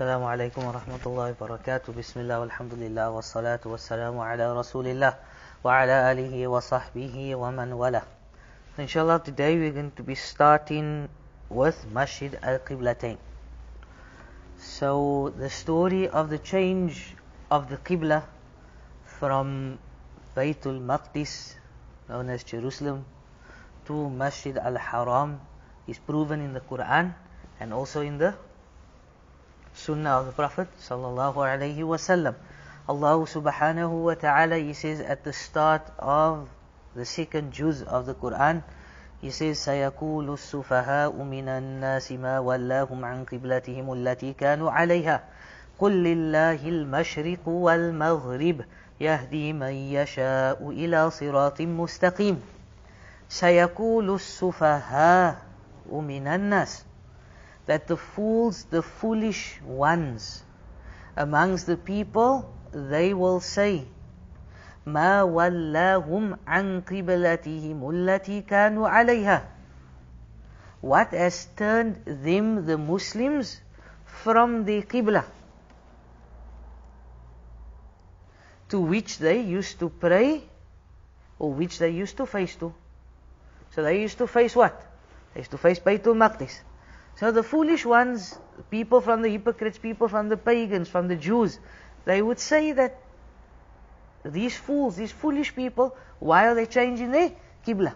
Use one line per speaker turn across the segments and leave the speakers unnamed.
السلام عليكم ورحمة الله وبركاته بسم الله والحمد لله والصلاة والسلام على رسول الله وعلى آله وصحبه ومن والاه Inshallah today we're going to be starting with Masjid al-Qiblatain So the story of the change of the Qibla from Baytul Maqdis known as Jerusalem to Masjid al-Haram is proven in the Quran and also in the Sunnah of the Prophet sallallahu alaihi wasallam. Allah subhanahu wa ta'ala he says at the start of the second juz of the Quran he says سيقول السفهاء من الناس ما ولاهم عن قبلتهم التي كانوا عليها قل لله المشرق والمغرب يهدي من يشاء إلى صراط مستقيم سيقول السفهاء من الناس that the fools, the foolish ones amongst the people, they will say, ما ولاهم عن قبلتهم التي كانوا عليها What has turned them, the Muslims, from the Qibla to which they used to pray or which they used to face to. So they used to face what? They used to face Baytul Maqdis. So the foolish ones, people from the hypocrites, people from the pagans, from the Jews, they would say that these fools, these foolish people, why are they changing their Qibla?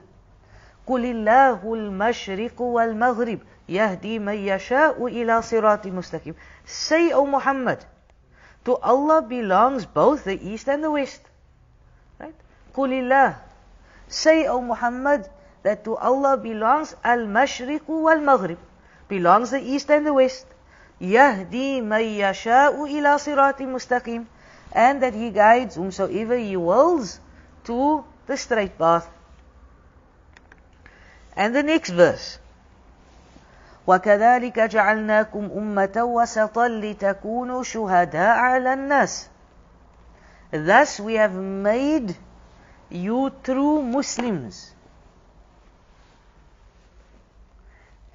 قل الله المشرق والمغرب يهدي من يشاء إلى صراط مستقيم Say, O Muhammad, to Allah belongs both the east and the west. Right? قل الله Say, O Muhammad, that to Allah belongs al-mashriq wal-maghrib belongs the east and the west. Yahdi man yasha'u ila sirati mustaqim. And that he guides whomsoever he wills to the straight path. And the next verse. وكذلك جعلناكم أمة وسطا لتكونوا شهداء على الناس. Thus we have made you true Muslims.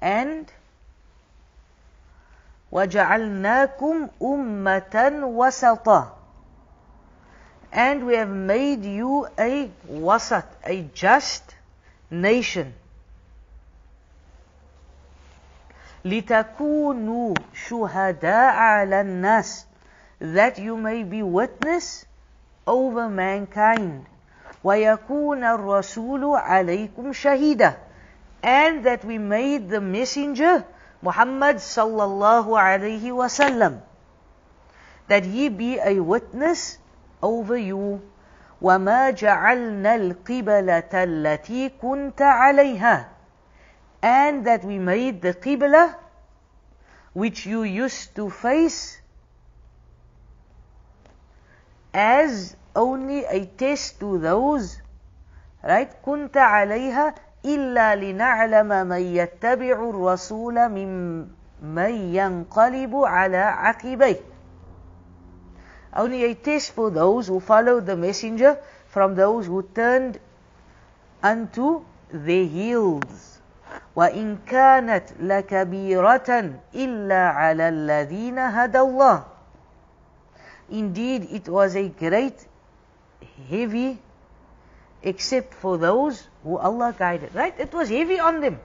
And وَجَعَلْنَاكُمْ أُمَّةً وَسَطًا And we have made you a wasat, a just nation. لِتَكُونُوا شُهَدَاءَ عَلَى النَّاسِ That you may be witness over mankind. وَيَكُونَ الرَّسُولُ عَلَيْكُمْ شَهِيدًا And that we made the messenger Muhammad sallallahu alayhi wasallam that he be a witness over you وما جعلنا القبلة التي كنت عليها and that we made the qibla which you used to face as only a test to those right كنت عليها إلا لنعلم من يتبع الرسول ممن ينقلب على عقبيه Only a test for those who followed the messenger from those who turned unto their heels. وإن كانت لكبيرة إلا على الذين هدى الله. Indeed, it was a great, heavy except for those who Allah guided. Right? It was heavy on them.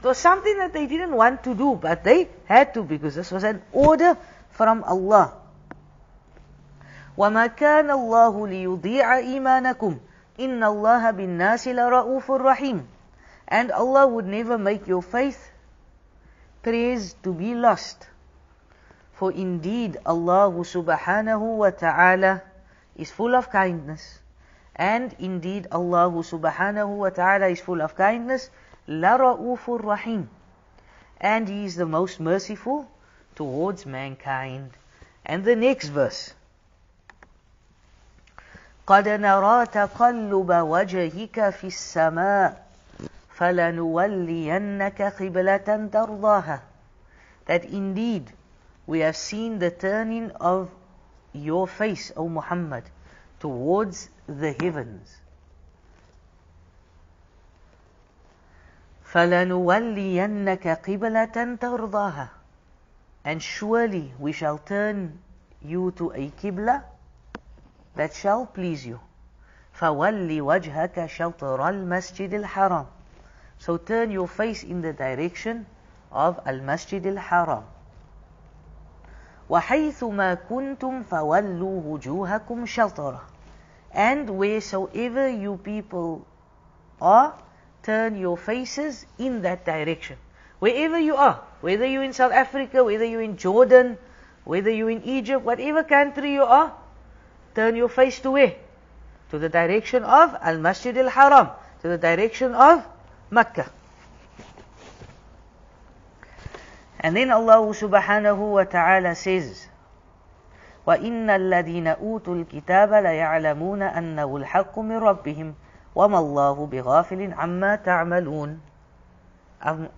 It was something that they didn't want to do, but they had to because this was an order from Allah. وَمَا كَانَ اللَّهُ لِيُضِيعَ إِيمَانَكُمْ إِنَّ اللَّهَ بِالنَّاسِ لَرَؤُوفٌ رَحِيمٌ And Allah would never make your faith praise to be lost. For indeed Allah subhanahu wa ta'ala is full of kindness. And indeed Allah subhanahu wa ta'ala is full of kindness. La ra'ufur rahim. And He is the most merciful towards mankind. And the next verse. قد نرى تقلب وجهك في السماء فلنولينك قبلة ترضاها That indeed we have seen the turning of your face, O Muhammad, towards the heavens. فَلَنُوَلِّيَنَّكَ قِبْلَةً تَرْضَاهَا and surely we shall turn you to a Qibla that shall please you. فَوَلِّ وَجْهَكَ شَطْرَ الْمَسْجِدِ الْحَرَامِ So turn your face in the direction of Al-Masjid al-Haram. وَحَيْثُ مَا كُنْتُمْ فَوَلُّوا وُجُوهَكُمْ شَطْرَهُ and wheresoever you people are, turn your faces in that direction. Wherever you are, whether you're in South Africa, whether you're in Jordan, whether you're in Egypt, whatever country you are, turn your face to where? To the direction of Al-Masjid al-Haram, to the direction of Makkah. And then Allah subhanahu wa ta'ala says, وَإِنَّ الَّذِينَ أُوتُوا الْكِتَابَ لَيَعْلَمُونَ أَنَّهُ الْحَقُّ مِنْ رَبِّهِمْ وَمَا اللَّهُ بِغَافِلٍ عَمَّا تَعْمَلُونَ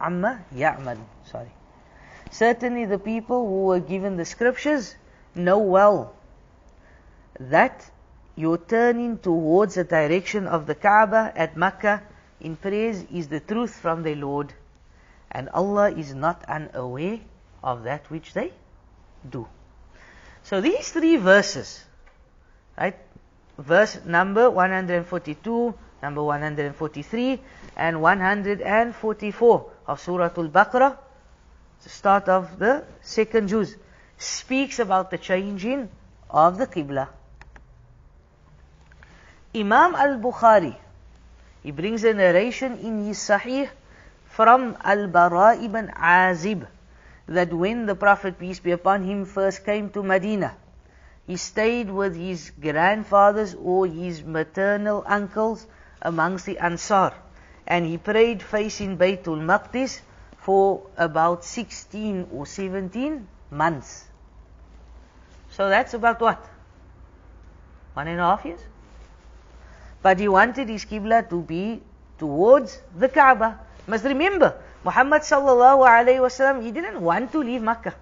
عَمَّا يَعْمَلُونَ Sorry. Certainly the people who were given the scriptures know well that your turning towards the direction of the Kaaba at Makkah in praise is the truth from their Lord and Allah is not unaware of that which they do. So these three verses, right? Verse number 142, number 143, and 144 of Surah Al-Baqarah, the start of the second juz, speaks about the changing of the Qibla. Imam al-Bukhari, he brings a narration in his Sahih from Al-Bara ibn Azib that when the Prophet, peace be upon him, first came to Medina, he stayed with his grandfathers or his maternal uncles amongst the Ansar. And he prayed facing Baytul Maqdis for about 16 or 17 months. So that's about what? One and a half years? But he wanted his Qibla to be towards the Kaaba. Must remember, Muhammad sallallahu alayhi wasallam, he didn't want to leave Makkah.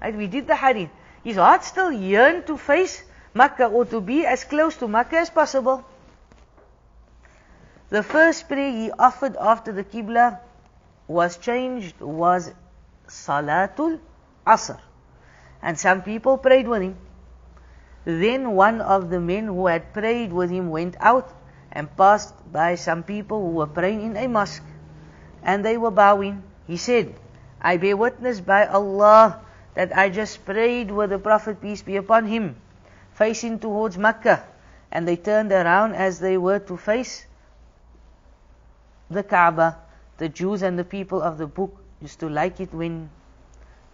Right? We did the hadith. His heart still yearned to face Makkah or to be as close to Makkah as possible. The first prayer he offered after the Qibla was changed was Salatul Asr. And some people prayed with him. Then one of the men who had prayed with him went out and passed by some people who were praying in a mosque. And they were bowing. He said, I bear witness by Allah that I just prayed with the Prophet, peace be upon him, facing towards Mecca. And they turned around as they were to face the Kaaba. The Jews and the people of the book used to like it when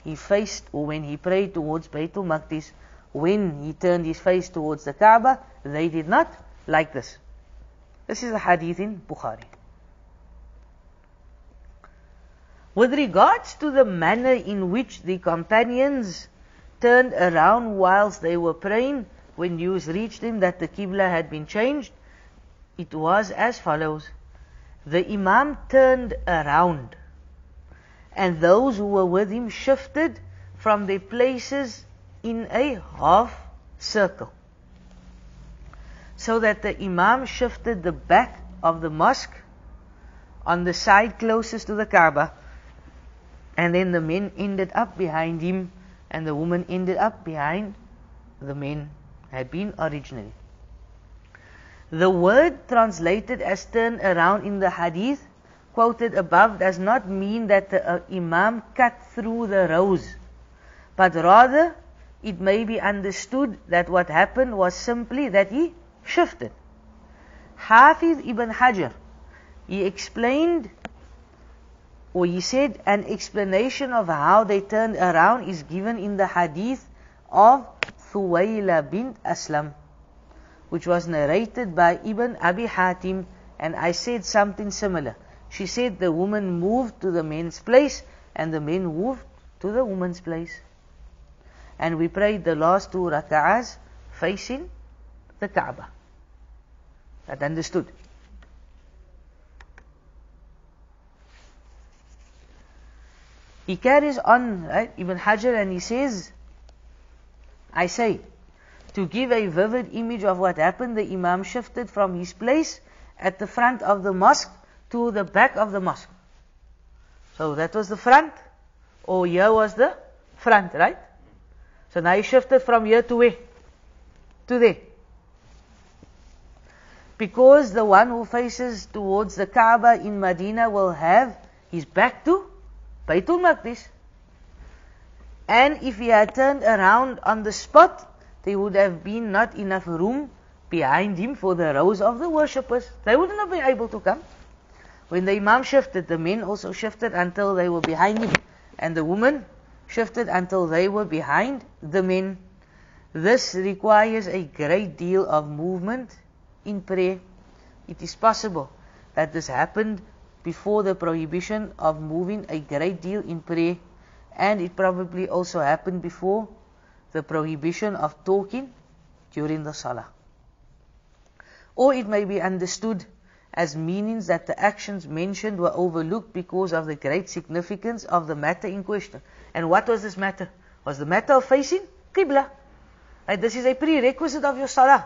he faced or when he prayed towards Baytul Maqdis. When he turned his face towards the Kaaba, they did not like this. This is a hadith in Bukhari. With regards to the manner in which the companions turned around whilst they were praying, when news reached them that the Qibla had been changed, it was as follows. The Imam turned around, and those who were with him shifted from their places in a half circle. So that the Imam shifted the back of the mosque on the side closest to the Kaaba and then the men ended up behind him, and the woman ended up behind the men had been originally. The word translated as turn around in the hadith quoted above does not mean that the uh, Imam cut through the rows, but rather it may be understood that what happened was simply that he shifted. Hafiz ibn Hajar, he explained or he said an explanation of how they turned around is given in the hadith of Thuwayla bint Aslam, which was narrated by Ibn Abi Hatim, and I said something similar. She said the woman moved to the men's place, and the men moved to the woman's place. And we prayed the last two rak'ahs facing the Kaaba. That understood. He carries on, right, Ibn Hajar, and he says, I say, to give a vivid image of what happened, the Imam shifted from his place at the front of the mosque to the back of the mosque. So that was the front, or here was the front, right? So now he shifted from here to where? To there. Because the one who faces towards the Kaaba in Medina will have his back to Baytul Maqdis. And if he had turned around on the spot, there would have been not enough room behind him for the rows of the worshippers. They wouldn't have been able to come. When the Imam shifted, the men also shifted until they were behind him. And the women shifted until they were behind the men. This requires a great deal of movement in prayer. It is possible that this happened before the prohibition of moving a great deal in prayer, and it probably also happened before the prohibition of talking during the salah. Or it may be understood as meanings that the actions mentioned were overlooked because of the great significance of the matter in question. And what was this matter? Was the matter of facing Qibla. Right, this is a prerequisite of your salah.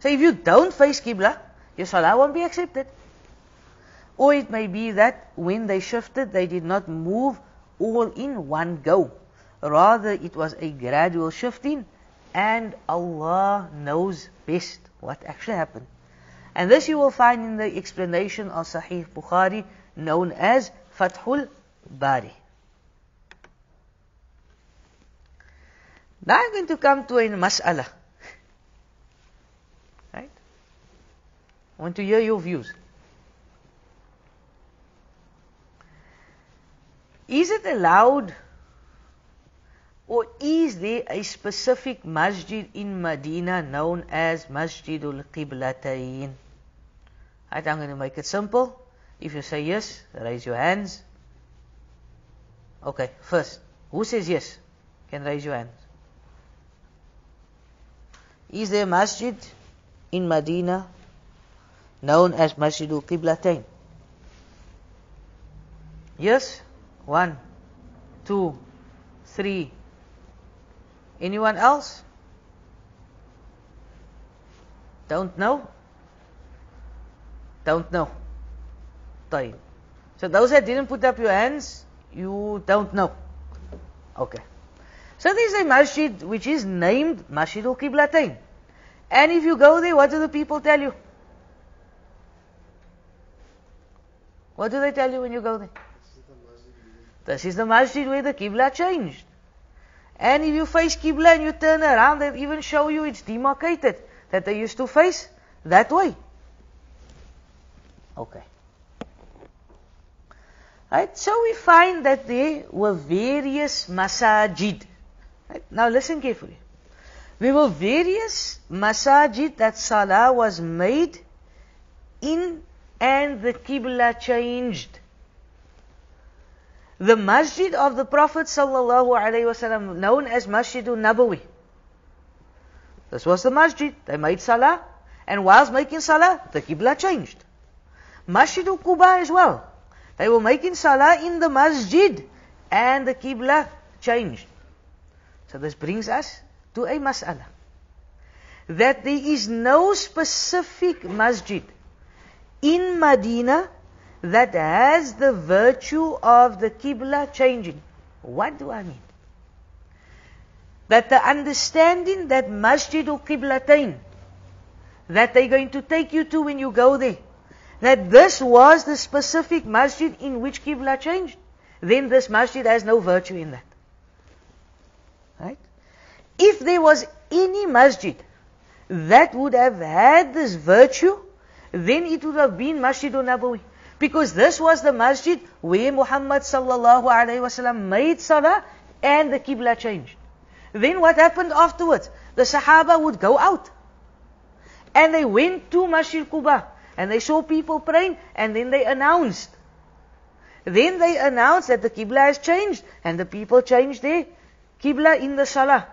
So if you don't face Qibla, your salah won't be accepted. Or it may be that when they shifted, they did not move all in one go. Rather, it was a gradual shifting, and Allah knows best what actually happened. And this you will find in the explanation of Sahih Bukhari known as Fathul Bari. Now I'm going to come to a mas'ala. Right? I want to hear your views. Is it allowed or is there a specific masjid in Medina known as Masjidul Qiblatayn? Right, I'm going to make it simple. If you say yes, raise your hands. Okay, first, who says yes? Can raise your hands. Is there a masjid in Medina known as Masjidul Qiblatain? Yes? One, two, three. Anyone else? Don't know? Don't know. طيب. So those that didn't put up your hands, you don't know. Okay. So there's a masjid which is named Masjidul Qiblatain. And if you go there, what do the people tell you? What do they tell you when you go there? This is the masjid where the Qibla changed. And if you face Qibla and you turn around, they even show you it's demarcated. That they used to face that way. Okay. Right, so we find that there were various masajid. Right, now listen carefully. There were various masajid that salah was made in and the Qibla changed. The masjid of the Prophet sallallahu alaihi wasallam, known as Masjidul Nabawi. This was the masjid. They made salah, and whilst making salah, the Qibla changed. Masjidul Quba as well. They were making salah in the masjid, and the Qibla changed. So this brings us to a mas'ala. That there is no specific masjid in Medina that has the virtue of the Qibla changing. What do I mean? That the understanding that Masjidul Qiblatain, that they're going to take you to when you go there, that this was the specific masjid in which Qibla changed, then this masjid has no virtue in that. Right? If there was any masjid that would have had this virtue, then it would have been Masjidul Nabawi. Because this was the masjid where Muhammad sallallahu alaihi wasallam made salah and the Qibla changed. Then what happened afterwards? The Sahaba would go out. And they went to Masjid Quba. And they saw people praying. And then they announced. Then they announced that the Qibla has changed. And the people changed their Qibla in the Salah.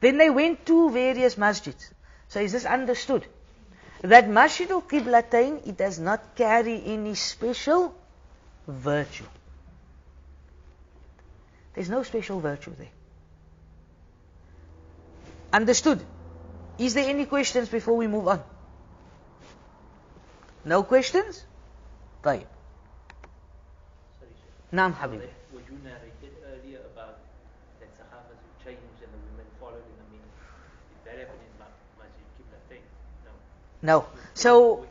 Then they went to various masjids. So is this understood? That Masjidul Qiblatain, it does not carry any special virtue. There's no special virtue there. Understood? Is there any questions before we move on? No questions? طيب.
Sorry, sir.
نعم حبيبي.
No.
So,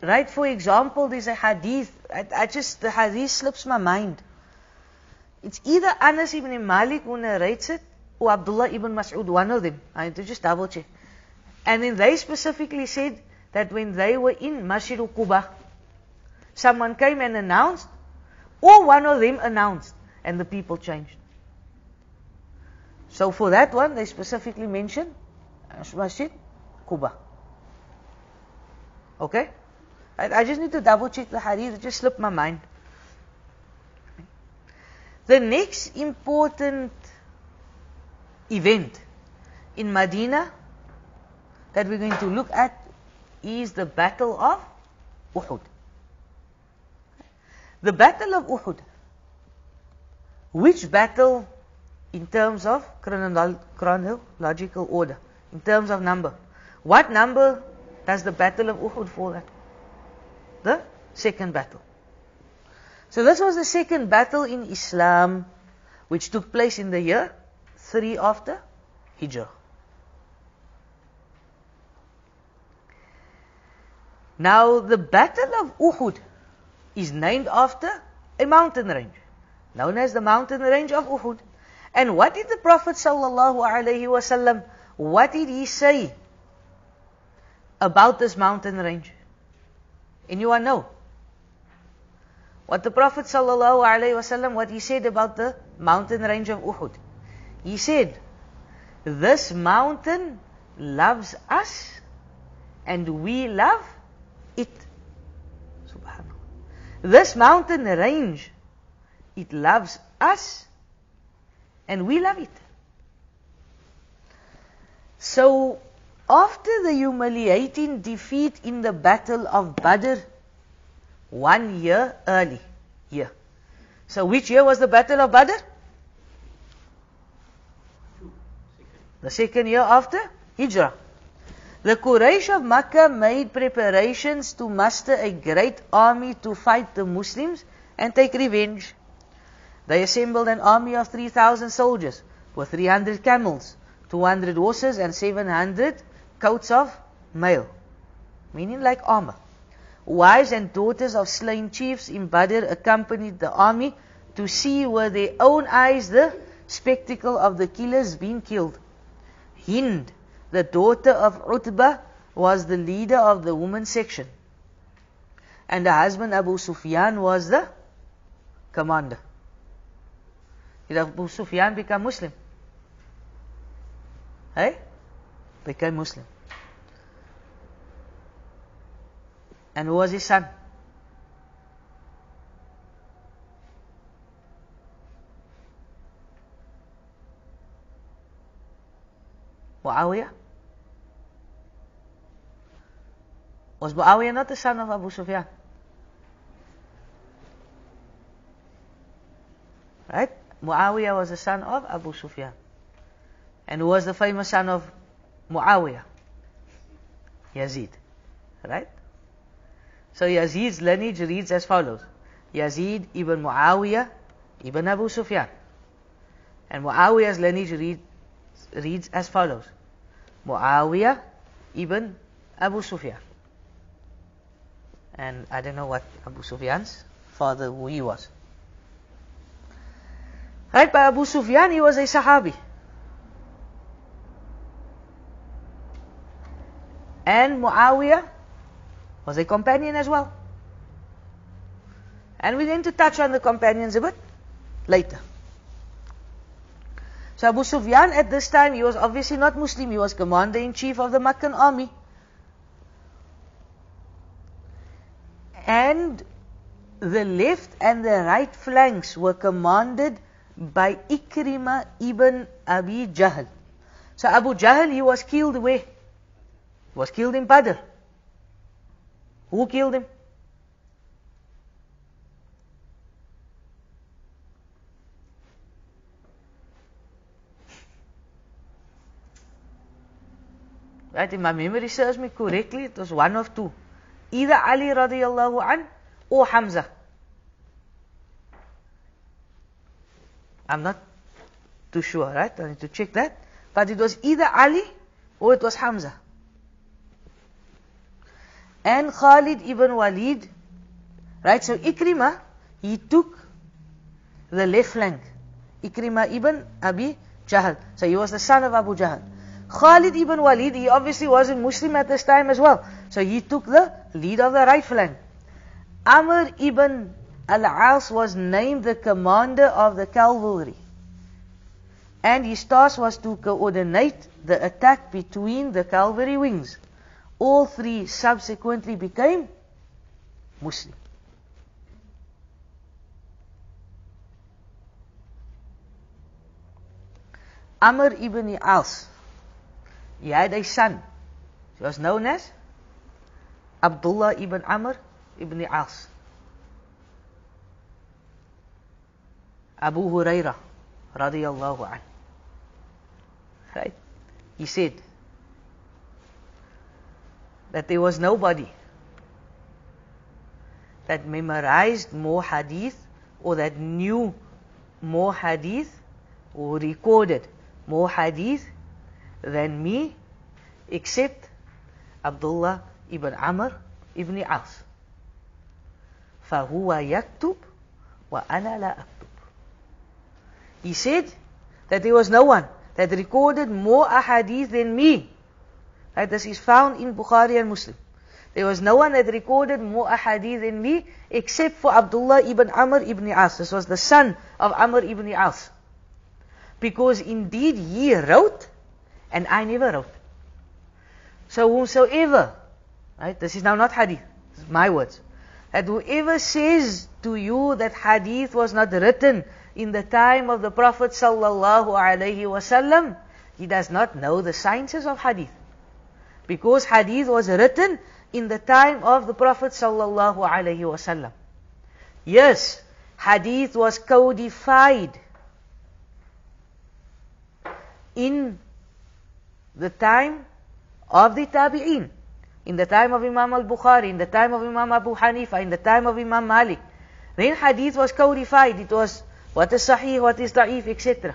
right, for example, there's a hadith. I, I just, the hadith slips my mind. It's either Anas ibn Malik who narrates it, or Abdullah ibn Mas'ud, one of them. I had to just double check. And then they specifically said that when they were in Masjid Quba, someone came and announced, or one of them announced, and the people changed. So for that one, they specifically mentioned Masjid Quba. Okay? I, I just need to double check the hadith, it just slipped my mind. The next important event in Medina that we're going to look at is the Battle of Uhud. The Battle of Uhud. Which battle in terms of chronological order, in terms of number? What number does the Battle of Uhud fall at? The second battle. So this was the second battle in Islam which took place in the year 3 after Hijrah. Now the Battle of Uhud is named after a mountain range, known as the mountain range of Uhud. And what did the Prophet sallallahu alaihi wasallam, what did he say about this mountain range? Anyone know? What the Prophet wasallam, what he said about the mountain range of Uhud? He said, this mountain loves us and we love it. This mountain range, it loves us and we love it. So, after the humiliating defeat in the battle of Badr, one year early, year. So, which year was the battle of Badr? The second year after Hijrah. The Quraysh of Makkah made preparations to muster a great army to fight the Muslims and take revenge. They assembled an army of 3,000 soldiers with 300 camels, 200 horses, and 700 coats of mail, meaning like armor. Wives and daughters of slain chiefs in Badr accompanied the army to see with their own eyes the spectacle of the killers being killed. Hind, the daughter of Utbah, was the leader of the women's section. And her husband Abu Sufyan was the commander. Did Abu Sufyan become Muslim? Hey? Became Muslim. And who was his son? Muawiyah? Was Muawiyah not the son of Abu Sufyan? Right? Muawiyah was the son of Abu Sufyan. And who was the famous son of Muawiyah? Yazid. Right? So Yazid's lineage reads as follows. Yazid ibn Muawiyah ibn Abu Sufyan. And Muawiyah's lineage read, reads as follows. Muawiyah ibn Abu Sufyan. And I don't know what Abu Sufyan's father, who he was. Right, by Abu Sufyan, he was a Sahabi. And Muawiyah was a companion as well. And we're going to touch on the companions a bit later. So Abu Sufyan at this time, he was obviously not Muslim, he was commander in chief of the Meccan army. And the left and the right flanks were commanded by Ikrimah ibn Abi Jahl. So Abu Jahl, he was killed where? He was killed in Badr. Who killed him? Right, if my memory serves me correctly, it was one of two. Either Ali radiallahu an or Hamza. I'm not too sure, right? I need to check that. But it was either Ali or it was Hamza. And Khalid ibn Walid, right? So Ikrimah, he took the left flank. Ikrimah ibn Abi Jahl. So he was the son of Abu Jahl. Khalid ibn Walid, he obviously wasn't Muslim at this time as well. So he took the lead of the right flank. Amr ibn al-As was named the commander of the cavalry. And his task was to coordinate the attack between the cavalry wings. All three subsequently became Muslim. Amr ibn As, he had a son. He was known as Abdullah ibn Amr ibn As. Abu Hurairah radiyallahu anhu. Right? He said that there was nobody that memorized more hadith or that knew more hadith or recorded more hadith than me except Abdullah ibn Amr ibn As. فهو يكتب وأنا لا أكتب. He said that there was no one that recorded more ahadith than me. Right, this is found in Bukhari and Muslim. There was no one that recorded more ahadith than me except for Abdullah ibn Amr ibn As. This was the son of Amr ibn As. Because indeed he wrote and I never wrote. So whomsoever, right, this is now not hadith, this is my words. That whoever says to you that hadith was not written in the time of the Prophet sallallahu alaihi wasallam, he does not know the sciences of hadith. Because hadith was written in the time of the Prophet sallallahu alaihi wasallam. Yes, hadith was codified in the time of the tabi'in, in the time of Imam al-Bukhari, in the time of Imam Abu Hanifa, in the time of Imam Malik. Then hadith was codified. It was what is sahih, what is da'if, etc.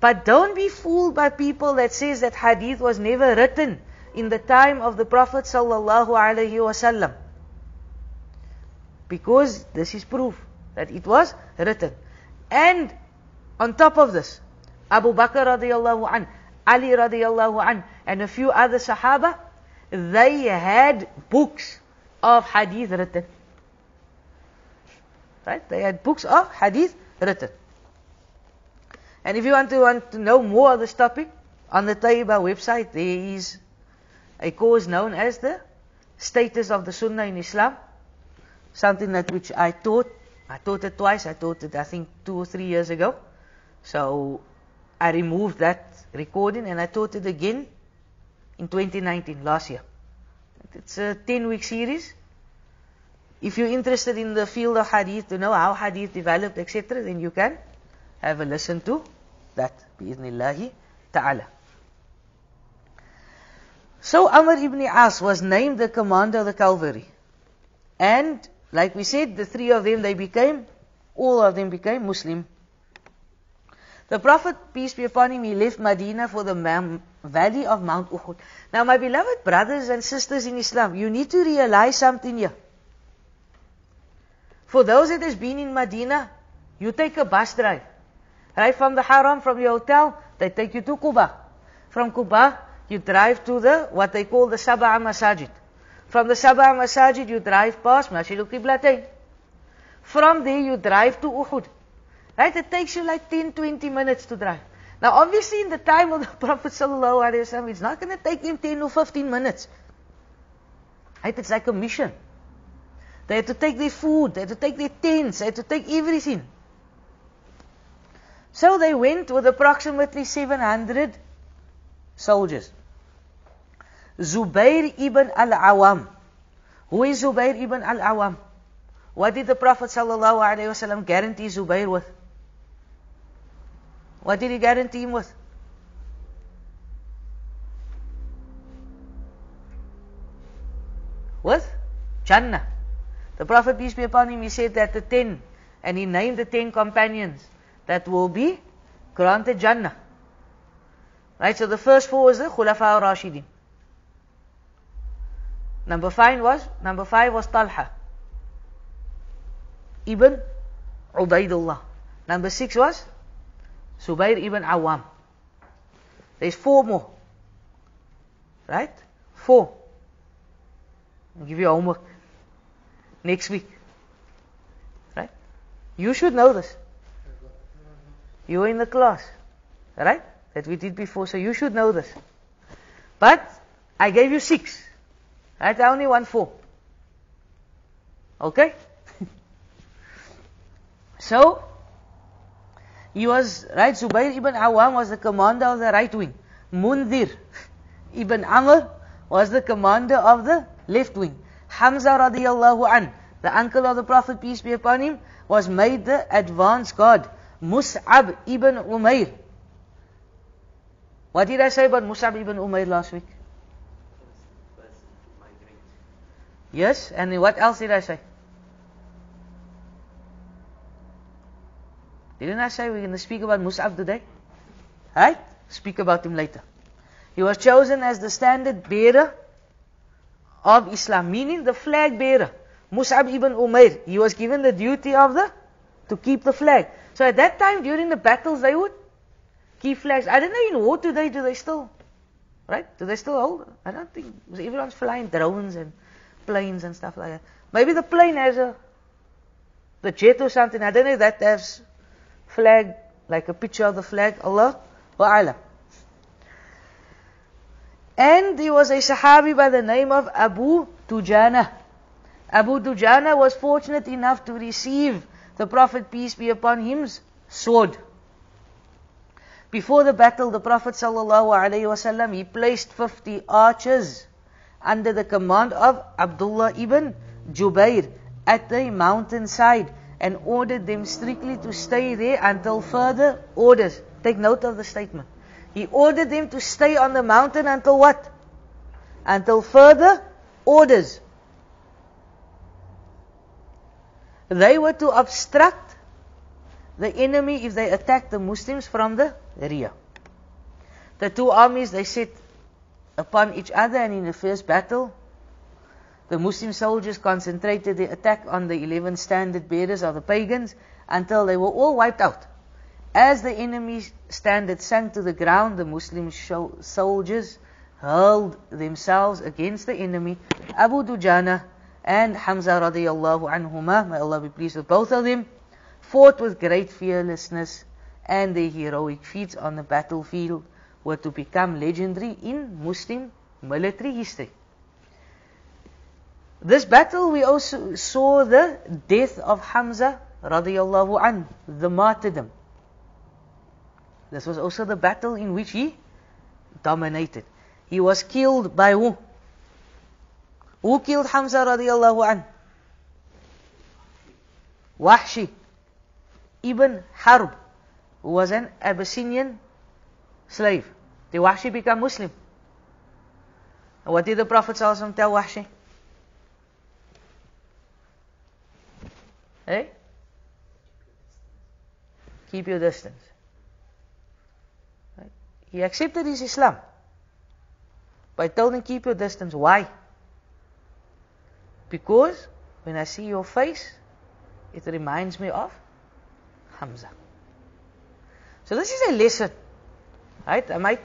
But don't be fooled by people that says that hadith was never written in the time of the Prophet sallallahu alaihi wasallam. Because this is proof that it was written. And on top of this, Abu Bakr radiallahu an, Ali radiallahu an, and a few other Sahaba, they had books of hadith written. Right? They had books of hadith written. And if you want to want to know more of this topic, on the Taiba website there is a course known as the status of the Sunnah in Islam. Something that which I taught. I taught it twice. I taught it I think two or three years ago. So I removed that recording and I taught it again in 2019, last year. It's a 10 week series. If you're interested in the field of hadith to know how hadith developed, etc., then you can have a listen to that. Bi'idhnillahi ta'ala. So Amr ibn As was named the commander of the cavalry. And, like we said, the three of them, they became, all of them became Muslim. The Prophet, peace be upon him, he left Medina for the valley of Mount Uhud. Now, my beloved brothers and sisters in Islam, you need to realize something here. For those that has been in Medina, you take a bus drive. Right from the Haram, from your hotel, they take you to Quba. From Quba, you drive to the, what they call the Sab'a Masajid. From the Sab'a Masajid, you drive past Masjid al-Qiblatain. From there, you drive to Uhud. Right? It takes you like 10, 20 minutes to drive. Now, obviously, in the time of the Prophet wasallam, it's not going to take him 10 or 15 minutes. Right? It's like a mission. They had to take their food, they had to take their tents, they had to take everything. So they went with approximately 700 soldiers. Zubair ibn al-Awam. Who is Zubair ibn al-Awam? What did the Prophet wasallam guarantee Zubair with? What did he guarantee him with? With Jannah. The Prophet, peace be upon him, he said that the ten, and he named the ten companions that will be granted Jannah. Right, so the first four was the Khulafa al-Rashidin. Number five was, number five was Talha. Ibn Ubaidullah. Number six was Zubair ibn Awam. There's four more. Right? Four. I'll give you homework. Next week. Right? You should know this. You were in the class. Right? That we did before, so you should know this. But I gave you six. Right? I only want four. Okay? so he was right Zubair ibn Awam was the commander of the right wing. Mundir ibn Amr was the commander of the left wing. Hamza radiallahu an, the uncle of the Prophet peace be upon him, was made the advance guard. Mus'ab ibn Umair. What did I say about Mus'ab ibn Umair last week? Yes, and what else did I say? Didn't I say we're going to speak about Mus'ab today? Right? Speak about him later. He was chosen as the standard bearer of Islam, meaning the flag bearer. Mus'ab ibn Umair, he was given the duty of the, to keep the flag. So at that time, during the battles, they would keep flags. I don't know in war today, do they still, right? Do they still hold? I don't think, everyone's flying drones and planes and stuff like that. Maybe the plane has a, the jet or something, I don't know if that has flag, like a picture of the flag, Allah or Wa'ala. And there was a Sahabi by the name of Abu Dujana. Abu Dujana was fortunate enough to receive the Prophet, peace be upon him, sword. Before the battle, the Prophet ﷺ, he placed 50 archers under the command of Abdullah ibn Jubair at the mountainside and ordered them strictly to stay there until further orders. Take note of the statement. He ordered them to stay on the mountain until what? Until further orders. They were to obstruct the enemy if they attacked the Muslims from the rear. The two armies they set upon each other and in the first battle the Muslim soldiers concentrated their attack on the 11 standard bearers of the pagans until they were all wiped out. As the enemy's standard sank to the ground, the Muslim soldiers hurled themselves against the enemy. Abu Dujana and Hamza radiallahu anhuma, may Allah be pleased with both of them, fought with great fearlessness and their heroic feats on the battlefield were to become legendary in Muslim military history. This battle we also saw the death of Hamza radiallahu an, the martyrdom. This was also the battle in which he dominated. He was killed by who? Who killed Hamza radiallahu an? Wahshi ibn Harb, was an Abyssinian slave. Did Wahshi become Muslim? What did the Prophet tell Wahshi? Hey? Keep your distance. He accepted his Islam. I told him, keep your distance. Why? Because when I see your face, it reminds me of Hamza. So this is a lesson. Right? I might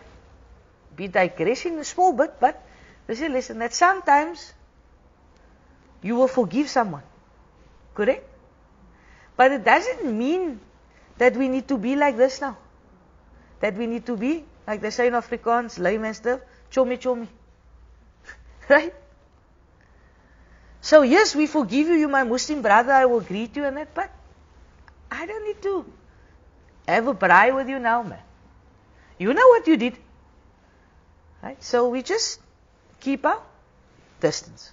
be digressing a small bit, but this is a lesson that sometimes you will forgive someone. Correct? But it doesn't mean that we need to be like this now. That we need to be like they say in Afrikaans, layman stuff, chomi chomi. right? So yes, we forgive you, you my Muslim brother, I will greet you and that, but I don't need to have a braai with you now, man. You know what you did. Right? So we just keep our distance.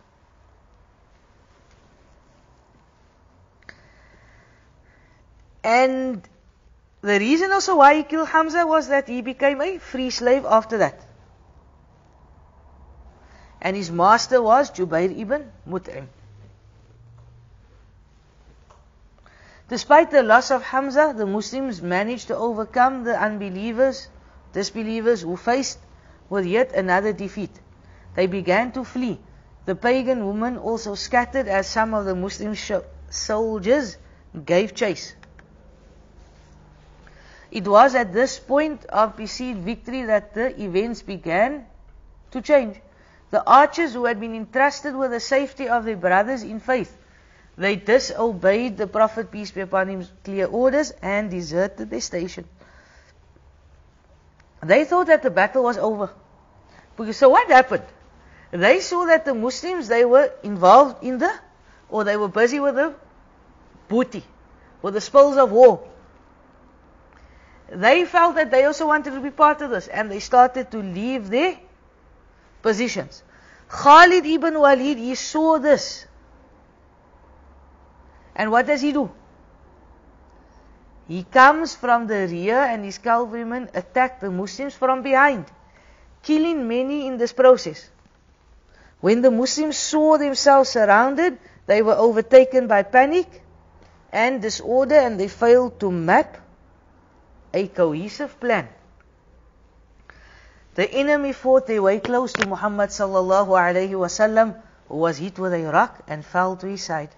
And the reason also why he killed Hamza was that he became a free slave after that. And his master was Jubair ibn Mut'im. Despite the loss of Hamza, the Muslims managed to overcome the unbelievers, disbelievers who faced with yet another defeat. They began to flee. The pagan women also scattered as some of the Muslim sh- soldiers gave chase. It was at this point of perceived victory that the events began to change. The archers who had been entrusted with the safety of their brothers in faith, they disobeyed the Prophet, peace be upon him's clear orders and deserted their station. They thought that the battle was over. So what happened? They saw that the Muslims, they were involved in the, or they were busy with the booty, with the spoils of war. They felt that they also wanted to be part of this, and they started to leave their positions. Khalid ibn Walid, he saw this. And what does he do? He comes from the rear and his cavalrymen attack the Muslims from behind, killing many in this process. When the Muslims saw themselves surrounded, they were overtaken by panic and disorder and they failed to map a cohesive plan. The enemy fought their way close to Muhammad sallallahu alaihi wasallam, who was hit with a rock and fell to his side.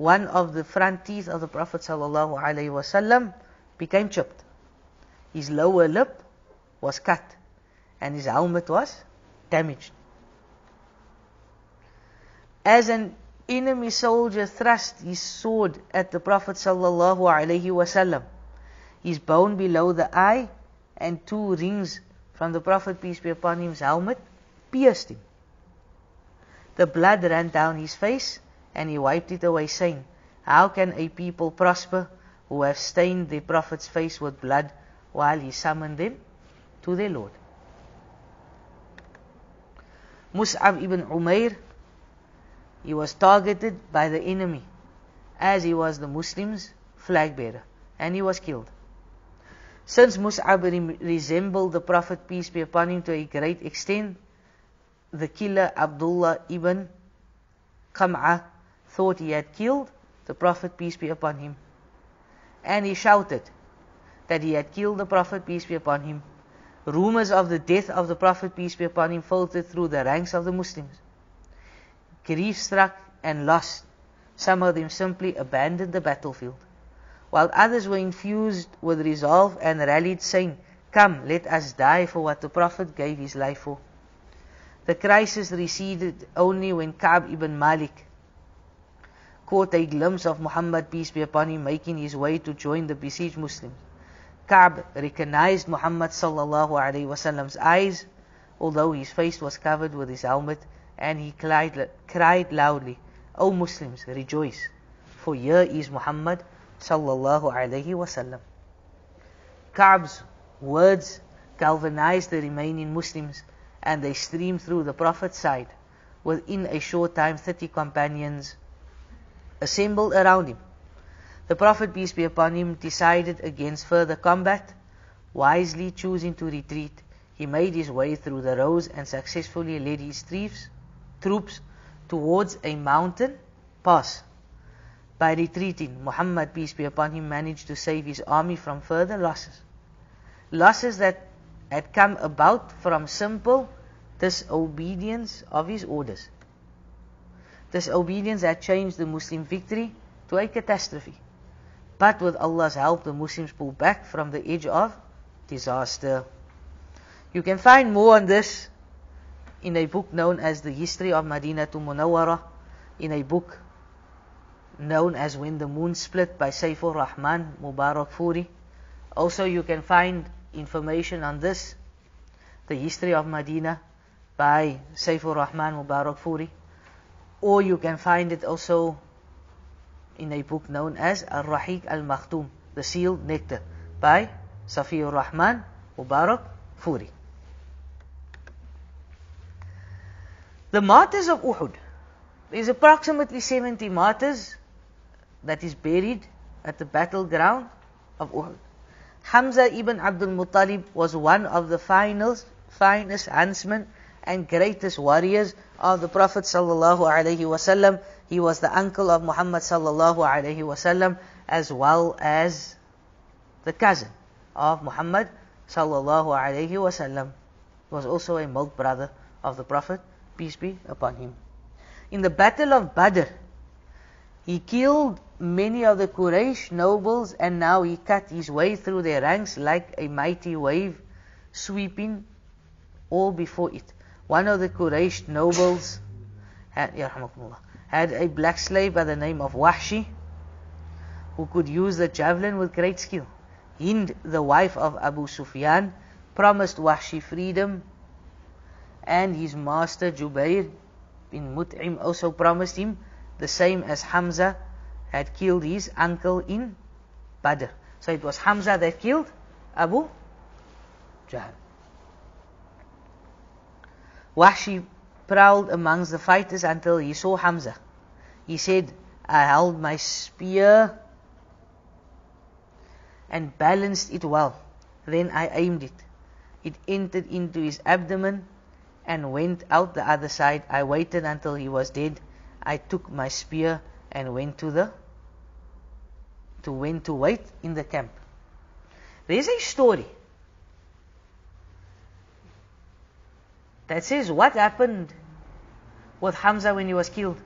One of the front teeth of the Prophet wasallam became chipped. His lower lip was cut, and his helmet was damaged. As an enemy soldier thrust his sword at the Prophet wasallam, his bone below the eye and two rings from the Prophet, peace be upon him's helmet, pierced him. The blood ran down his face, and he wiped it away, saying, How can a people prosper who have stained their Prophet's face with blood while he summoned them to their Lord? Mus'ab ibn Umair, he was targeted by the enemy as he was the Muslims' flag bearer, and he was killed. Since Mus'ab re- resembled the Prophet, peace be upon him, to a great extent, the killer Abdullah ibn Qam'ah thought he had killed the Prophet, peace be upon him. And he shouted that he had killed the Prophet, peace be upon him. Rumors of the death of the Prophet, peace be upon him, filtered through the ranks of the Muslims. Grief struck and lost, some of them simply abandoned the battlefield while others were infused with resolve and rallied, saying, Come, let us die for what the Prophet gave his life for. The crisis receded only when Ka'b ibn Malik caught a glimpse of Muhammad, peace be upon him, making his way to join the besieged Muslims. Ka'b recognized Muhammad sallallahu alaihi wasallam's eyes, although his face was covered with his helmet, and he cried, cried loudly, O Muslims, rejoice, for here is Muhammad sallallahu alaihi wasallam. Ka'b's words galvanized the remaining Muslims and they streamed through the Prophet's side. Within a short time, 30 companions assembled around him. The Prophet, peace be upon him, decided against further combat. Wisely choosing to retreat, he made his way through the rows and successfully led his troops, towards a mountain pass. By retreating, Muhammad, peace be upon him, managed to save his army from further losses. Losses that had come about from simple disobedience of his orders. Disobedience had changed the Muslim victory to a catastrophe. But with Allah's help, the Muslims pulled back from the edge of disaster. You can find more on this in a book known as The History of Madinah to Munawwara, in a book known as When the Moon Split by Saifur Rahman Mubarak Furi. Also, you can find information on this, the history of Medina by Saifur Rahman Mubarak Furi. Or you can find it also in a book known as Al Rahiq Al Makhtum, The Sealed Nectar by Safiur Rahman Mubarak Furi. The martyrs of Uhud. There's approximately 70 martyrs that is buried at the battleground of Uhud. Hamza ibn Abdul Muttalib was one of the finest, finest huntsmen and greatest warriors of the Prophet sallallahu alaihi wasallam. He was the uncle of Muhammad sallallahu alaihi wasallam, as well as the cousin of Muhammad sallallahu alaihi wasallam. Was also a milk brother of the Prophet, peace be upon him. In the Battle of Badr, he killed many of the Quraysh nobles and now he cut his way through their ranks like a mighty wave sweeping all before it. One of the Quraysh nobles had, had a black slave by the name of Wahshi who could use the javelin with great skill. Hind, the wife of Abu Sufyan, promised Wahshi freedom, and his master Jubair bin Mut'im also promised him the same as Hamza had killed his uncle in Badr. So it was Hamza that killed Abu Jahl. Wahshi prowled amongst the fighters until he saw Hamza. He said, I held my spear and balanced it well. Then I aimed it. It entered into his abdomen and went out the other side. I waited until he was dead. I took my spear and went to the to went to wait in the camp. There's a story that says what happened with Hamza when he was killed.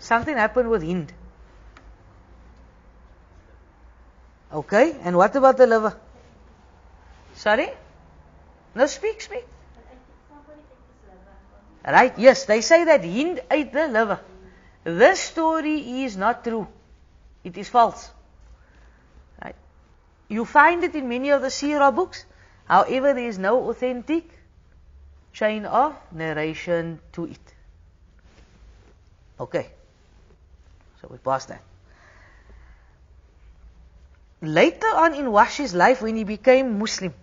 Something happened with Hind. Okay, and what about the liver? Sorry? No, speak, speak. Right, yes, they say that Hind ate the liver. This story is not true. It is false. Right? You find it in many of the Sirah books. However, there is no authentic chain of narration to it. Okay. So we pass that. Later on in Wahshi's life, when he became Muslim,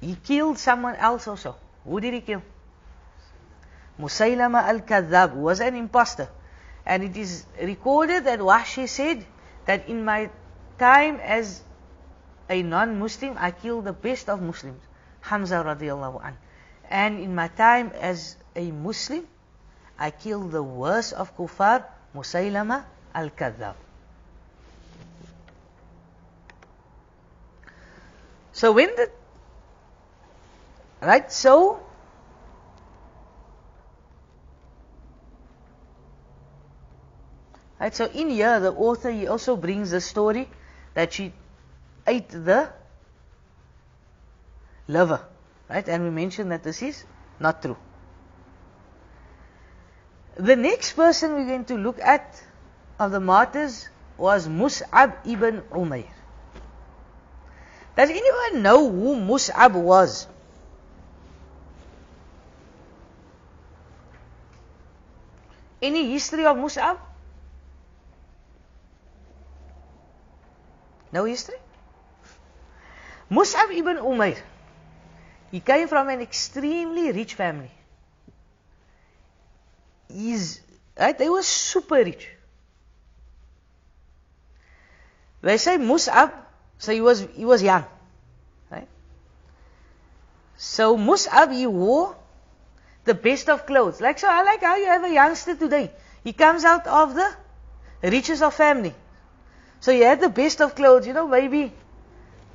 he killed someone else also. Who did he kill? Musaylama al-Kadhab, was an impostor. And it is recorded that Wahshi said that in my time as a non-Muslim, I killed the best of Muslims, Hamza radiallahu anh. And in my time as a Muslim, I killed the worst of kuffar, Musaylama al-Kadhab. So when the right so right so in here the author he also brings the story that she ate the liver right and we mentioned that this is not true the next person we're going to look at of the martyrs was Mus'ab ibn Umayr does anyone know who Mus'ab was? Any history of Mus'ab? No history? Mus'ab ibn Umair. He came from an extremely rich family. He's, right, they were super rich. They say Mus'ab so he was he was young. Right? So Mus'ab he wore the best of clothes. Like so I like how you have a youngster today. He comes out of the riches of family. So he had the best of clothes, you know, maybe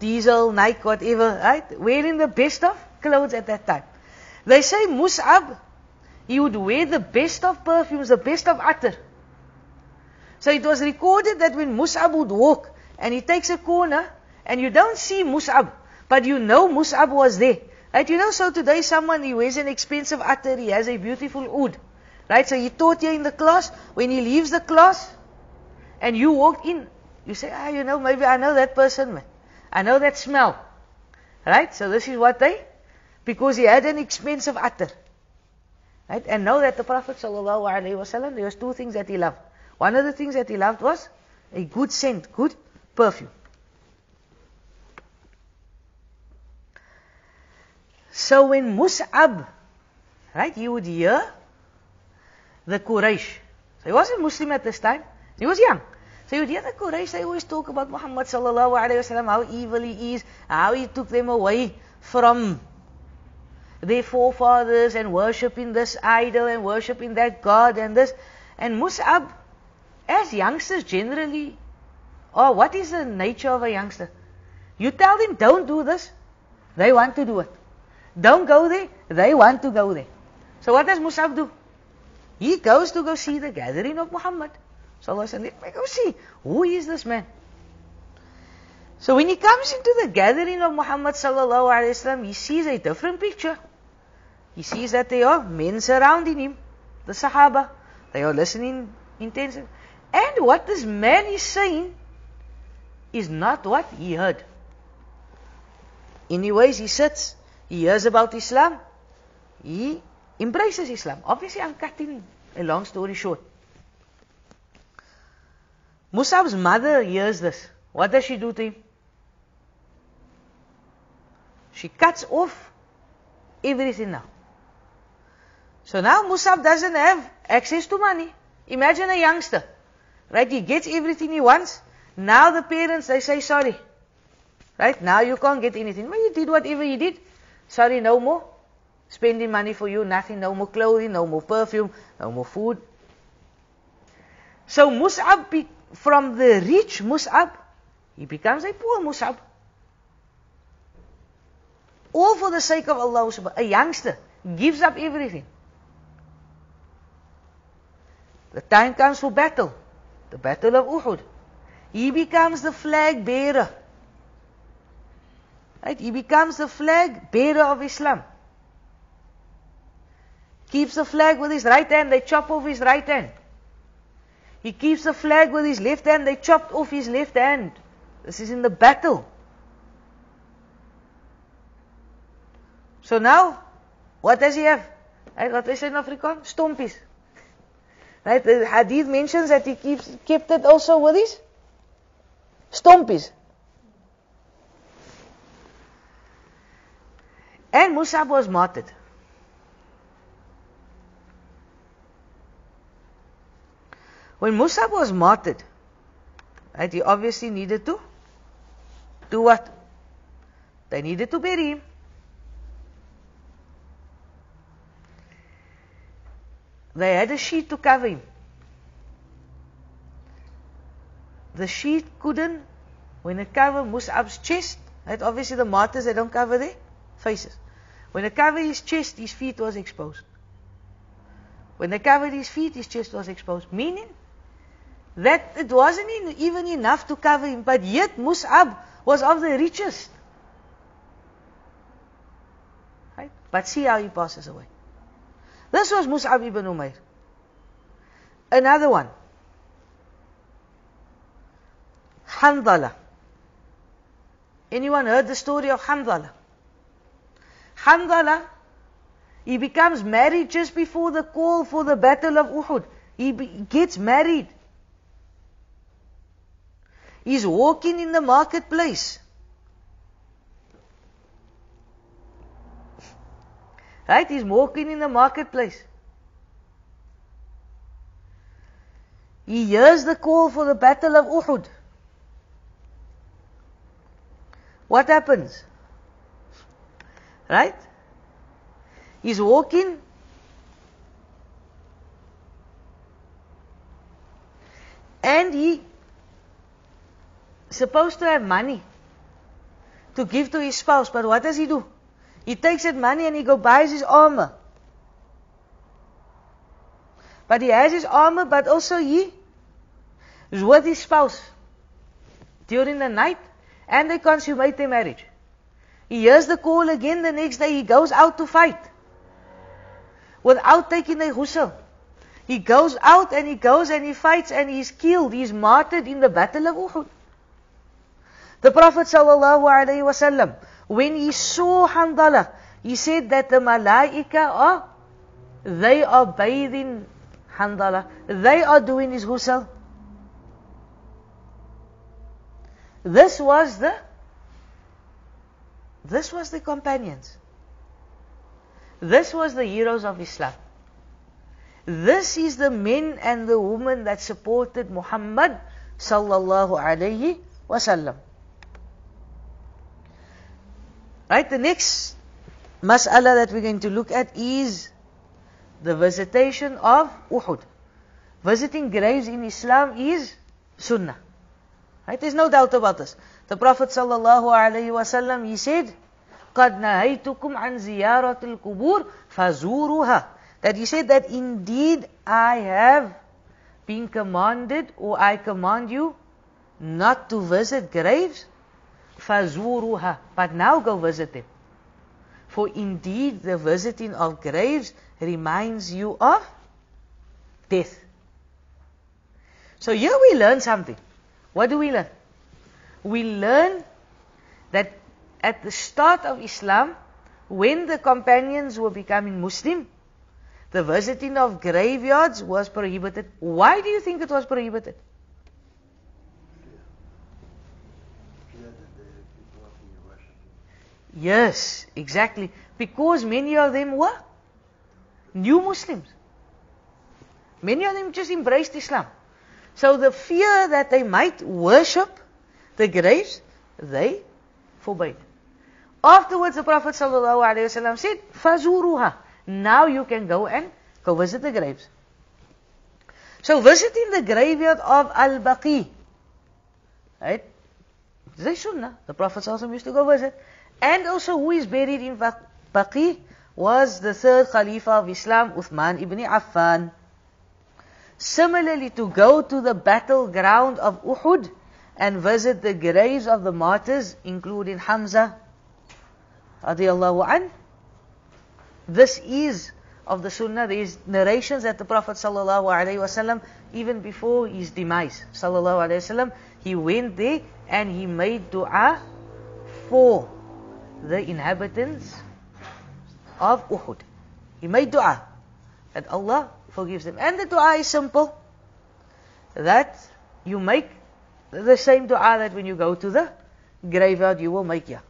diesel, Nike, whatever, right? Wearing the best of clothes at that time. They say Mus'ab, he would wear the best of perfumes, the best of attar. So it was recorded that when Mus'ab would walk, and he takes a corner and you don't see Mus'ab, but you know Mus'ab was there. Right? You know, so today someone, he wears an expensive attar, he has a beautiful oud. Right? So he taught you in the class. When he leaves the class and you walk in, you say, ah, you know, maybe I know that person, man. I know that smell. Right? So this is what they, because he had an expensive attar. Right? And know that the Prophet wasallam, there was two things that he loved. One of the things that he loved was a good scent, good perfume. So when Mus'ab, right, he would hear the Quraysh. So he wasn't Muslim at this time. He was young. So you would hear the Quraysh, they always talk about Muhammad sallallahu alayhi wasallam, how evil he is, how he took them away from their forefathers and worshipping this idol and worshipping that God and this. And Mus'ab, as youngsters generally, oh, what is the nature of a youngster? You tell them, don't do this, they want to do it. Don't go there, they want to go there. So what does Musab do? He goes to go see the gathering of Muhammad. So I said, let me go see, who is this man? So when he comes into the gathering of Muhammad sallallahu alaihi wasallam, he sees a different picture. He sees that there are men surrounding him, the Sahaba. They are listening intensely. And what this man is saying is not what he heard. Anyways, he sits, he hears about Islam, he embraces Islam. Obviously, I'm cutting a long story short. Musab's mother hears this. What does she do to him? She cuts off everything now. So now Musab doesn't have access to money. Imagine a youngster, right? He gets everything he wants. Now the parents, they say sorry. Right? Now you can't get anything. Well, you did whatever you did. Sorry, no more. Spending money for you, nothing, no more clothing, no more perfume, no more food. So Mus'ab, from the rich Mus'ab, he becomes a poor Mus'ab. All for the sake of Allah subhanahu A youngster gives up everything. The time comes for battle. The battle of Uhud. He becomes the flag bearer. Right? He becomes the flag bearer of Islam. Keeps the flag with his right hand, they chop off his right hand. He keeps the flag with his left hand, they chopped off his left hand. This is in the battle. So now, what does he have? Right, what is in Afrikaans? Stompies. Right, the eh, hadith mentions that he keeps, kept it also with his stompies. And Musab was martyred. When Musab was martyred, right, he obviously needed to do what? They needed to bury him. They had a sheet to cover him. The sheet couldn't, when it covered Mus'ab's chest, right, obviously the martyrs, they don't cover their faces. When it covered his chest, his feet was exposed. When they covered his feet, his chest was exposed. Meaning that it wasn't even enough to cover him, but yet Mus'ab was of the richest. Right? But see how he passes away. This was Mus'ab ibn Umair. Another one. Handala. Anyone heard the story of Handala? Handala, he becomes married just before the call for the battle of Uhud. He be, gets married. He's walking in the marketplace. Right? He's walking in the marketplace. He hears the call for the battle of Uhud. What happens? Right? He's walking. And he supposed to have money to give to his spouse, but what does he do? He takes that money and he go buys his armor. But he has his armor, but also he is with his spouse during the night and they consummate their marriage. He hears the call again the next day, he goes out to fight without taking a ghusl. He goes out and he goes and he fights and he's killed, he's martyred in the battle of Uhud. The Prophet wasallam when he saw Handala, he said that the malaika are, they are bathing Handala. They are doing his ghusl. This was the, this was the companions. This was the heroes of Islam. This is the men and the women that supported Muhammad sallallahu alayhi wasallam. Right, the next mas'ala that we're going to look at is the visitation of Uhud. Visiting graves in Islam is sunnah. Right? There's no doubt about this. The Prophet sallallahu alayhi wa sallam, he said, "Qad nahaytukum an ziyaratil kubur fazuruha." That he said that indeed I have been commanded or I command you not to visit graves, فَزُورُوهَا But now go visit them. For indeed the visiting of graves reminds you of death. So here we learn something. What do we learn? We learn that at the start of Islam, when the companions were becoming Muslim, the visiting of graveyards was prohibited. Why do you think it was prohibited? Yes, exactly. Because many of them were new Muslims. Many of them just embraced Islam. So the fear that they might worship the graves, they forbade. Afterwards, the Prophet ﷺ said, "Fazuruha." Now you can go and go visit the graves. So visiting the graveyard of Al-Baqi, right? It's a sunnah. The Prophet ﷺ used to go visit. And also who is buried in Baq- Baqi was the third Khalifa of Islam, Uthman ibn Affan. Similarly, to go to the battleground of Uhud and visit the graves of the martyrs, including Hamza, radiallahu an. This is of the Sunnah. There is narrations that the Prophet sallallahu alaihi wasallam, even before his demise, sallallahu alaihi wasallam, he went there and he made du'a for the inhabitants of Uhud. He made du'a that Allah forgives them. And the dua is simple. That you make the same dua that when you go to the graveyard you will make here.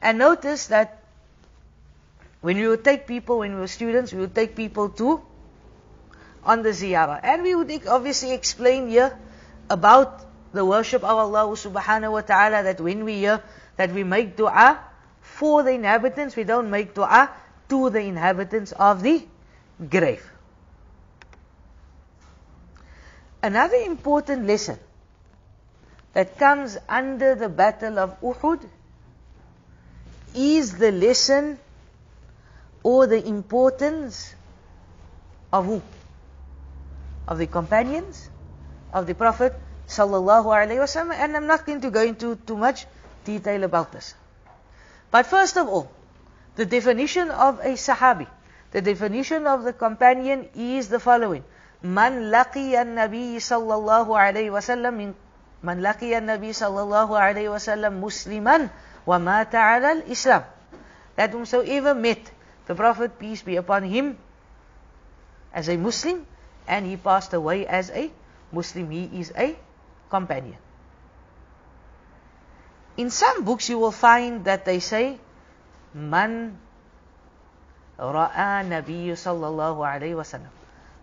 And notice that when we would take people, when we were students, we would take people to on the ziyarah. And we would obviously explain here about the worship of Allah subhanahu wa ta'ala that when we hear that we make dua for the inhabitants, we don't make dua to the inhabitants of the grave. Another important lesson that comes under the battle of Uhud is the lesson or the importance of who? Of the companions of the Prophet sallallahu and I'm not going to go into too much detail about this. But first of all, the definition of a sahabi, the definition of the companion is the following. من لقي النبي صلى الله عليه وسلم من من لقي النبي صلى الله عليه وسلم مسلما ومات على الإسلام that whomsoever met the Prophet peace be upon him as a Muslim and he passed away as a Muslim he is a companion In some books, you will find that they say, Man ra'a Nabiyyu sallallahu alayhi wasallam.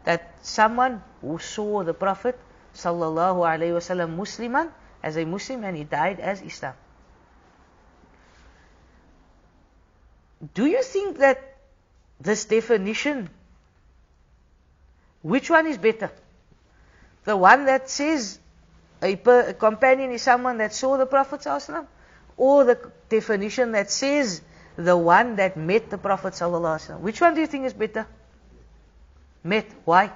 That someone who saw the Prophet sallallahu alayhi wasallam Musliman as a Muslim and he died as Islam. Do you think that this definition, which one is better? The one that says a, a companion is someone that saw the Prophet sallallahu or the definition that says the one that met the Prophet wasallam? Which one do you think is better? Met. Why?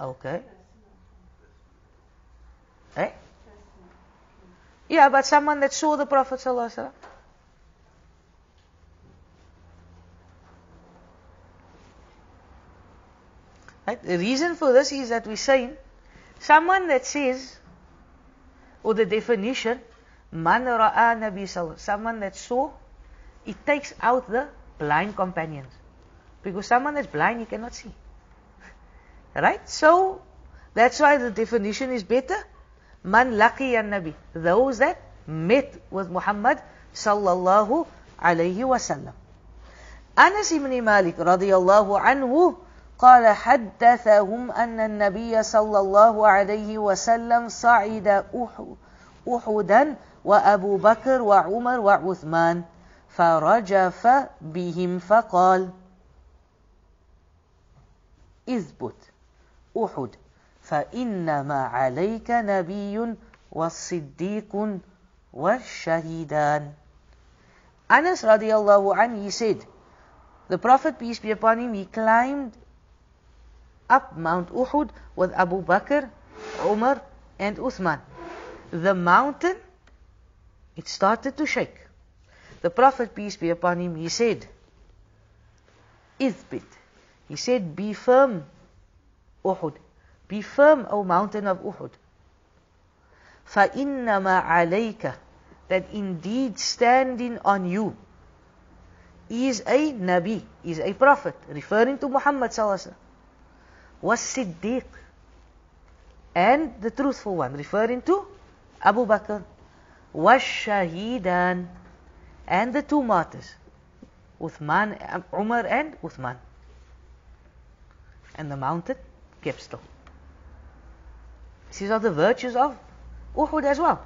Okay. Eh? Yeah, but someone that saw the Prophet sallallahu Right? The reason for this is that we're saying someone that says, or the definition, man ra'a nabi someone that saw, it takes out the blind companions. Because someone that's blind, he cannot see. Right? So, that's why the definition is better. Man laqi nabi Those that met with Muhammad sallallahu alayhi wasallam. Anas ibn Malik radiyallahu anhu قال حدثهم أن النبي صلى الله عليه وسلم صعد أح- أحدا وأبو بكر وعمر وعثمان فرجف بهم فقال إثبت أحد فإنما عليك نبي والصديق والشهيدان. Anas radiallahu an, he said, the Prophet, peace be upon him, he climbed up Mount Uhud with Abu Bakr, Umar, and Uthman. The mountain, it started to shake. The Prophet, peace be upon him, he said, Ithbit. He said, Be firm, Uhud. Be firm, O mountain of Uhud. فَإِنَّمَا عَلَيْكَ That indeed standing on you is a Nabi, is a Prophet, referring to Muhammad sallallahu was Siddiq, and the truthful one, referring to Abu Bakr, was Shahidan, and the two martyrs, Uthman, Umar and Uthman. And the mountain kept still. These are the virtues of Uhud as well.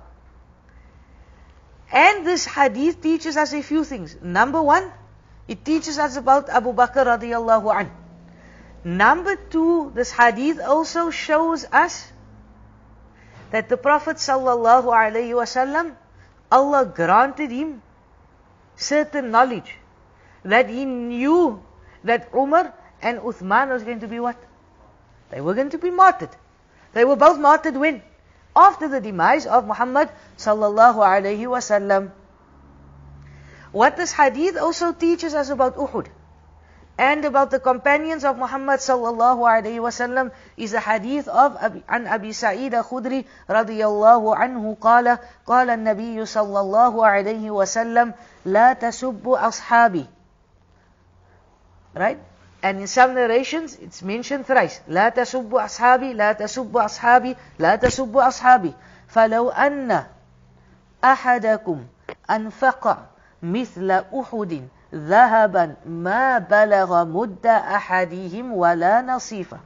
And this hadith teaches us a few things. Number one, it teaches us about Abu Bakr radiallahu anh. Number two, this hadith also shows us that the Prophet sallallahu alaihi wasallam, Allah granted him certain knowledge that he knew that Umar and Uthman was going to be what? They were going to be martyred. They were both martyred when? After the demise of Muhammad sallallahu alaihi wasallam. What this hadith also teaches us about Uhud and about the companions of Muhammad sallallahu alaihi wasallam is a hadith of Abi, عن أبي سعيد خدري رضي الله عنه قال قال النبي صلى الله عليه وسلم لا تسبوا أصحابي right and in some narrations it's mentioned thrice لا تسبوا أصحابي لا تسبوا أصحابي لا تسبوا أصحابي فلو أن أحدكم أنفق مثل أحد ذهبا ما بلغ مد أحدهم ولا نصيفه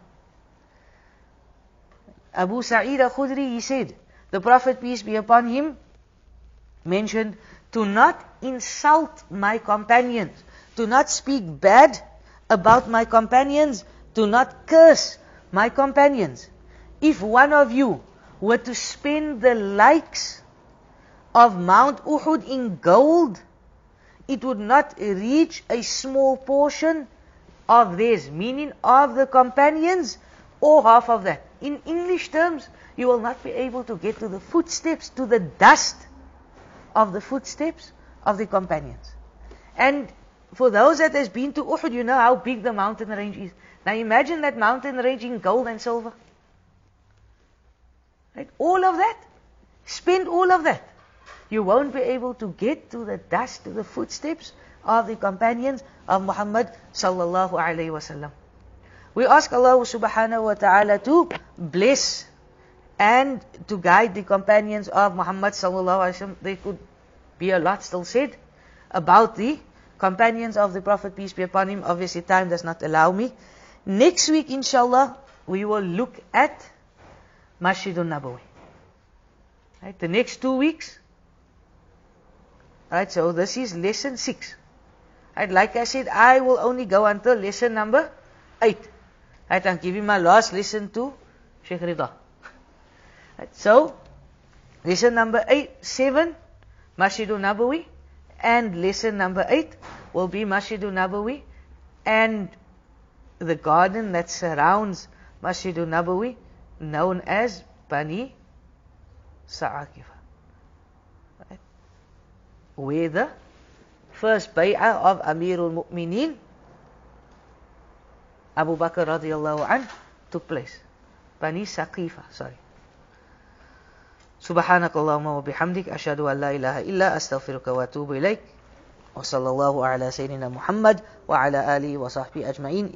Abu Sa'id al-Khudri, he said, the Prophet, peace be upon him, mentioned, to not insult my companions, to not speak bad about my companions, to not curse my companions. If one of you were to spend the likes of Mount Uhud in gold, it would not reach a small portion of theirs, meaning of the companions, or half of that. In English terms, you will not be able to get to the footsteps, to the dust of the footsteps of the companions. And for those that has been to Uhud, you know how big the mountain range is. Now imagine that mountain range in gold and silver. Right? All of that. Spend all of that you won't be able to get to the dust, to the footsteps of the companions of Muhammad sallallahu alaihi wasallam. We ask Allah subhanahu wa ta'ala to bless and to guide the companions of Muhammad sallallahu alaihi wasallam. There could be a lot still said about the companions of the Prophet peace be upon him. Obviously time does not allow me. Next week inshallah we will look at Masjidun Nabawi. Right, the next two weeks Right, so this is lesson 6. Right, like I said, I will only go until lesson number 8. Right, I'm giving my last lesson to Sheikh Rida. Right, so, lesson number 8, 7, Masjidul Nabawi, and lesson number 8 will be Masjidul Nabawi, and the garden that surrounds Masjidul Nabawi, known as Bani Sa'akifa where the first bay'ah of Amirul Mu'mineen, Abu Bakr radiallahu anh, took place. Bani Saqifa, sorry. سبحانك اللهم وبحمدك أشهد أن لا إله إلا أستغفرك وأتوب إليك وصلى الله على سيدنا محمد وعلى آله وصحبه أجمعين